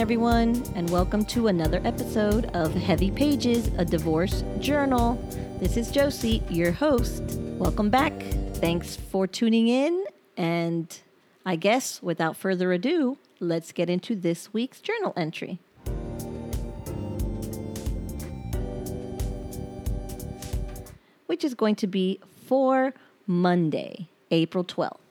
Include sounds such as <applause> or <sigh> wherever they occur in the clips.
everyone, and welcome to another episode of Heavy Pages, a divorce journal. This is Josie, your host. Welcome back. Thanks for tuning in. And I guess without further ado, let's get into this week's journal entry. Which is going to be for Monday, April 12th.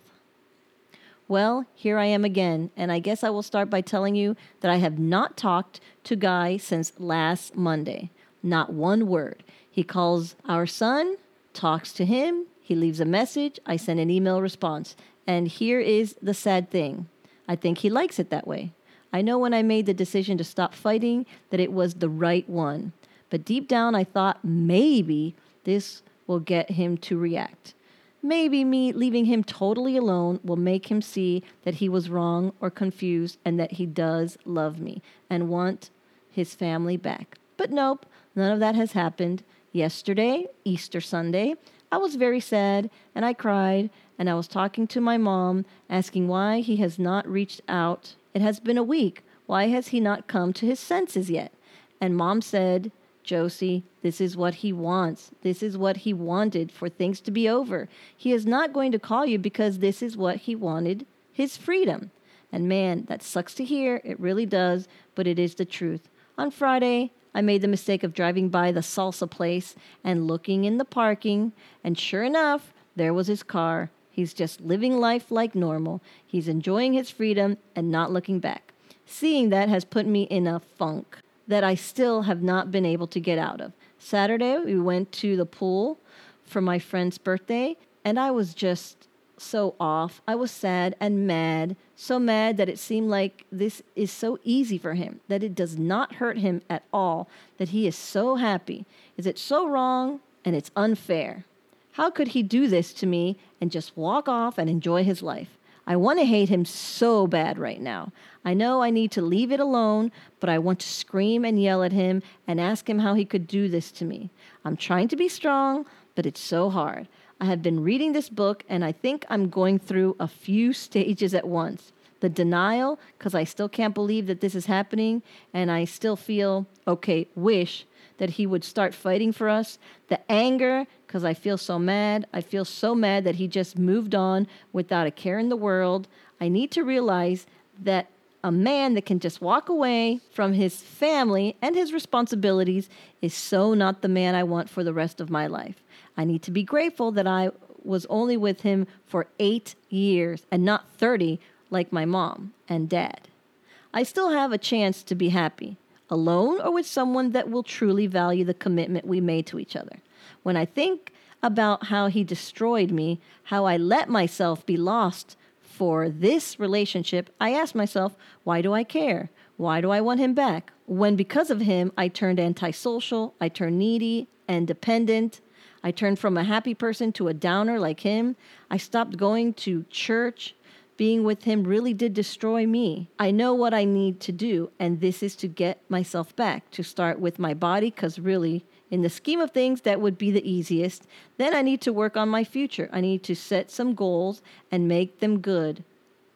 Well, here I am again, and I guess I will start by telling you that I have not talked to Guy since last Monday. Not one word. He calls our son, talks to him, he leaves a message, I send an email response. And here is the sad thing I think he likes it that way. I know when I made the decision to stop fighting that it was the right one. But deep down, I thought maybe this will get him to react. Maybe me leaving him totally alone will make him see that he was wrong or confused and that he does love me and want his family back. But nope, none of that has happened. Yesterday, Easter Sunday, I was very sad and I cried and I was talking to my mom asking why he has not reached out. It has been a week. Why has he not come to his senses yet? And mom said, Josie, this is what he wants. This is what he wanted for things to be over. He is not going to call you because this is what he wanted his freedom. And man, that sucks to hear. It really does, but it is the truth. On Friday, I made the mistake of driving by the salsa place and looking in the parking, and sure enough, there was his car. He's just living life like normal. He's enjoying his freedom and not looking back. Seeing that has put me in a funk that I still have not been able to get out of. Saturday, we went to the pool for my friend's birthday, and I was just so off. I was sad and mad, so mad that it seemed like this is so easy for him, that it does not hurt him at all, that he is so happy. Is it so wrong and it's unfair? How could he do this to me and just walk off and enjoy his life? I want to hate him so bad right now. I know I need to leave it alone, but I want to scream and yell at him and ask him how he could do this to me. I'm trying to be strong, but it's so hard. I have been reading this book and I think I'm going through a few <laughs> stages at once. The denial, because I still can't believe that this is happening, and I still feel, okay, wish that he would start fighting for us. The anger, because I feel so mad. I feel so mad that he just moved on without a care in the world. I need to realize that a man that can just walk away from his family and his responsibilities is so not the man I want for the rest of my life. I need to be grateful that I was only with him for eight years and not 30 like my mom and dad. I still have a chance to be happy, alone or with someone that will truly value the commitment we made to each other. When I think about how he destroyed me, how I let myself be lost for this relationship, I ask myself, why do I care? Why do I want him back? When because of him, I turned antisocial, I turned needy and dependent. I turned from a happy person to a downer like him. I stopped going to church being with him really did destroy me. I know what I need to do, and this is to get myself back, to start with my body, because really, in the scheme of things, that would be the easiest. Then I need to work on my future. I need to set some goals and make them good,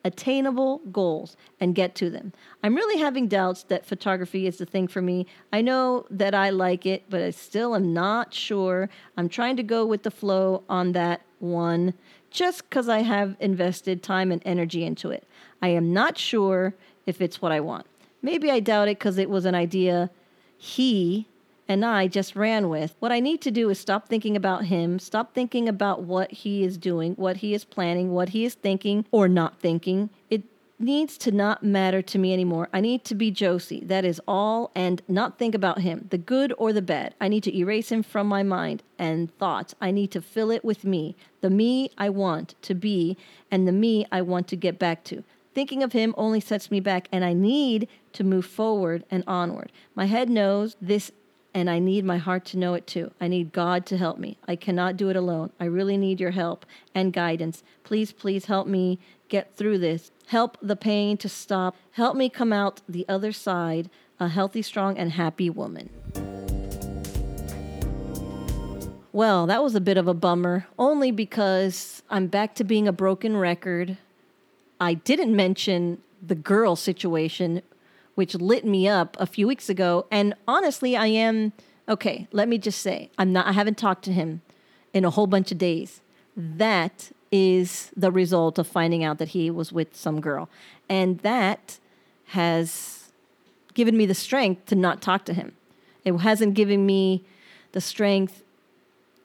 attainable goals, and get to them. I'm really having doubts that photography is the thing for me. I know that I like it, but I still am not sure. I'm trying to go with the flow on that one just because I have invested time and energy into it. I am not sure if it's what I want. Maybe I doubt it because it was an idea he and I just ran with. What I need to do is stop thinking about him, stop thinking about what he is doing, what he is planning, what he is thinking or not thinking. It needs to not matter to me anymore. I need to be Josie. That is all, and not think about him, the good or the bad. I need to erase him from my mind and thoughts. I need to fill it with me, the me I want to be, and the me I want to get back to. Thinking of him only sets me back, and I need to move forward and onward. My head knows this and I need my heart to know it too. I need God to help me. I cannot do it alone. I really need your help and guidance. Please, please help me get through this. Help the pain to stop. Help me come out the other side a healthy, strong, and happy woman. Well, that was a bit of a bummer, only because I'm back to being a broken record. I didn't mention the girl situation which lit me up a few weeks ago. And honestly, I am okay. Let me just say, I'm not, I haven't talked to him in a whole bunch of days. That is the result of finding out that he was with some girl. And that has given me the strength to not talk to him. It hasn't given me the strength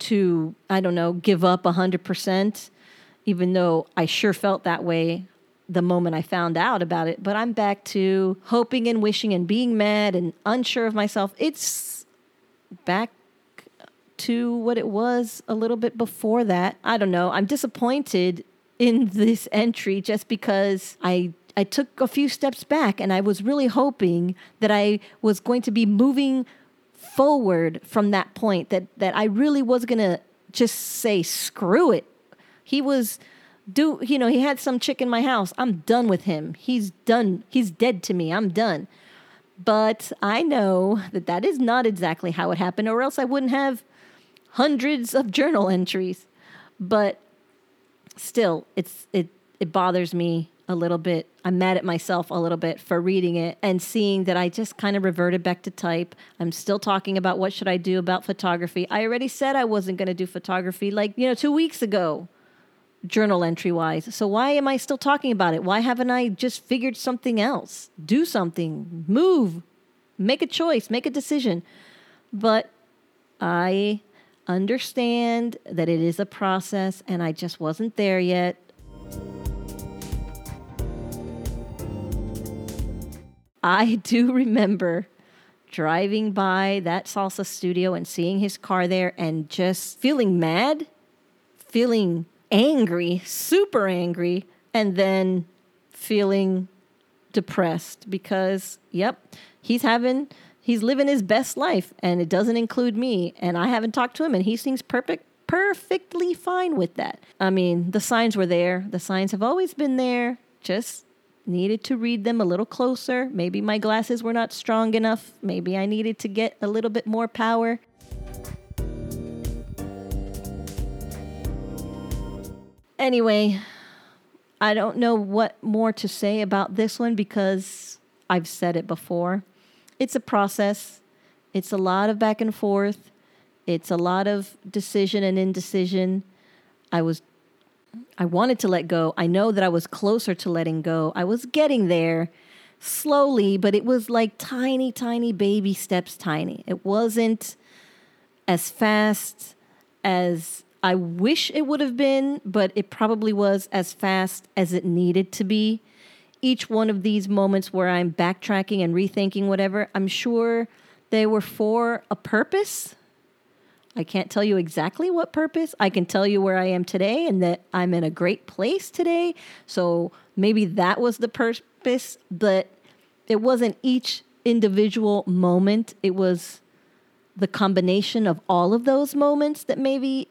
to, I don't know, give up 100%, even though I sure felt that way the moment I found out about it. But I'm back to hoping and wishing and being mad and unsure of myself. It's back to what it was a little bit before that. I don't know. I'm disappointed in this entry just because I I took a few steps back and I was really hoping that I was going to be moving forward from that point that that I really was going to just say screw it. He was do you know, he had some chick in my house. I'm done with him. He's done. He's dead to me. I'm done. But I know that that is not exactly how it happened or else I wouldn't have hundreds of journal entries. But still, it's it it bothers me a little bit. I'm mad at myself a little bit for reading it and seeing that I just kind of reverted back to type. I'm still talking about what should I do about photography. I already said I wasn't going to do photography like, you know, 2 weeks ago journal entry wise. So why am I still talking about it? Why haven't I just figured something else? Do something, move, make a choice, make a decision. But I understand that it is a process and I just wasn't there yet. I do remember driving by that salsa studio and seeing his car there and just feeling mad, feeling angry, super angry, and then feeling depressed because, yep, he's having, he's living his best life and it doesn't include me. And I haven't talked to him and he seems perfect, perfectly fine with that. I mean, the signs were there, the signs have always been there, just needed to read them a little closer. Maybe my glasses were not strong enough. Maybe I needed to get a little bit more power. Anyway, I don't know what more to say about this one because I've said it before. It's a process, it's a lot of back and forth, it's a lot of decision and indecision. I was I wanted to let go. I know that I was closer to letting go. I was getting there slowly, but it was like tiny, tiny baby steps, tiny. It wasn't as fast as I wish it would have been, but it probably was as fast as it needed to be. Each one of these moments where I'm backtracking and rethinking whatever, I'm sure they were for a purpose I can't tell you exactly what purpose. I can tell you where I am today and that I'm in a great place today. So maybe that was the purpose, but it wasn't each individual moment. It was the combination of all of those moments that maybe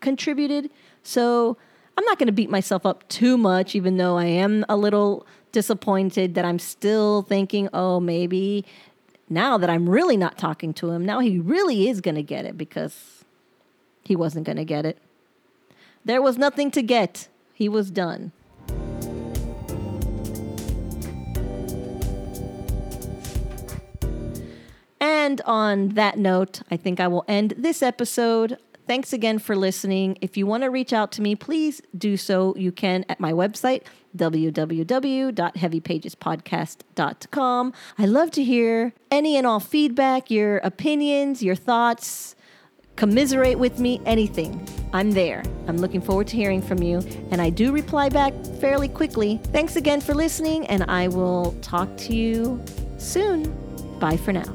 contributed. So I'm not going to beat myself up too much, even though I am a little disappointed that I'm still thinking, oh, maybe now that I'm really not talking to him, now he really is going to get it because he wasn't going to get it. There was nothing to get, he was done. And on that note, I think I will end this episode. Thanks again for listening. If you want to reach out to me, please do so. You can at my website, www.heavypagespodcast.com. I love to hear any and all feedback, your opinions, your thoughts. Commiserate with me, anything. I'm there. I'm looking forward to hearing from you, and I do reply back fairly quickly. Thanks again for listening, and I will talk to you soon. Bye for now.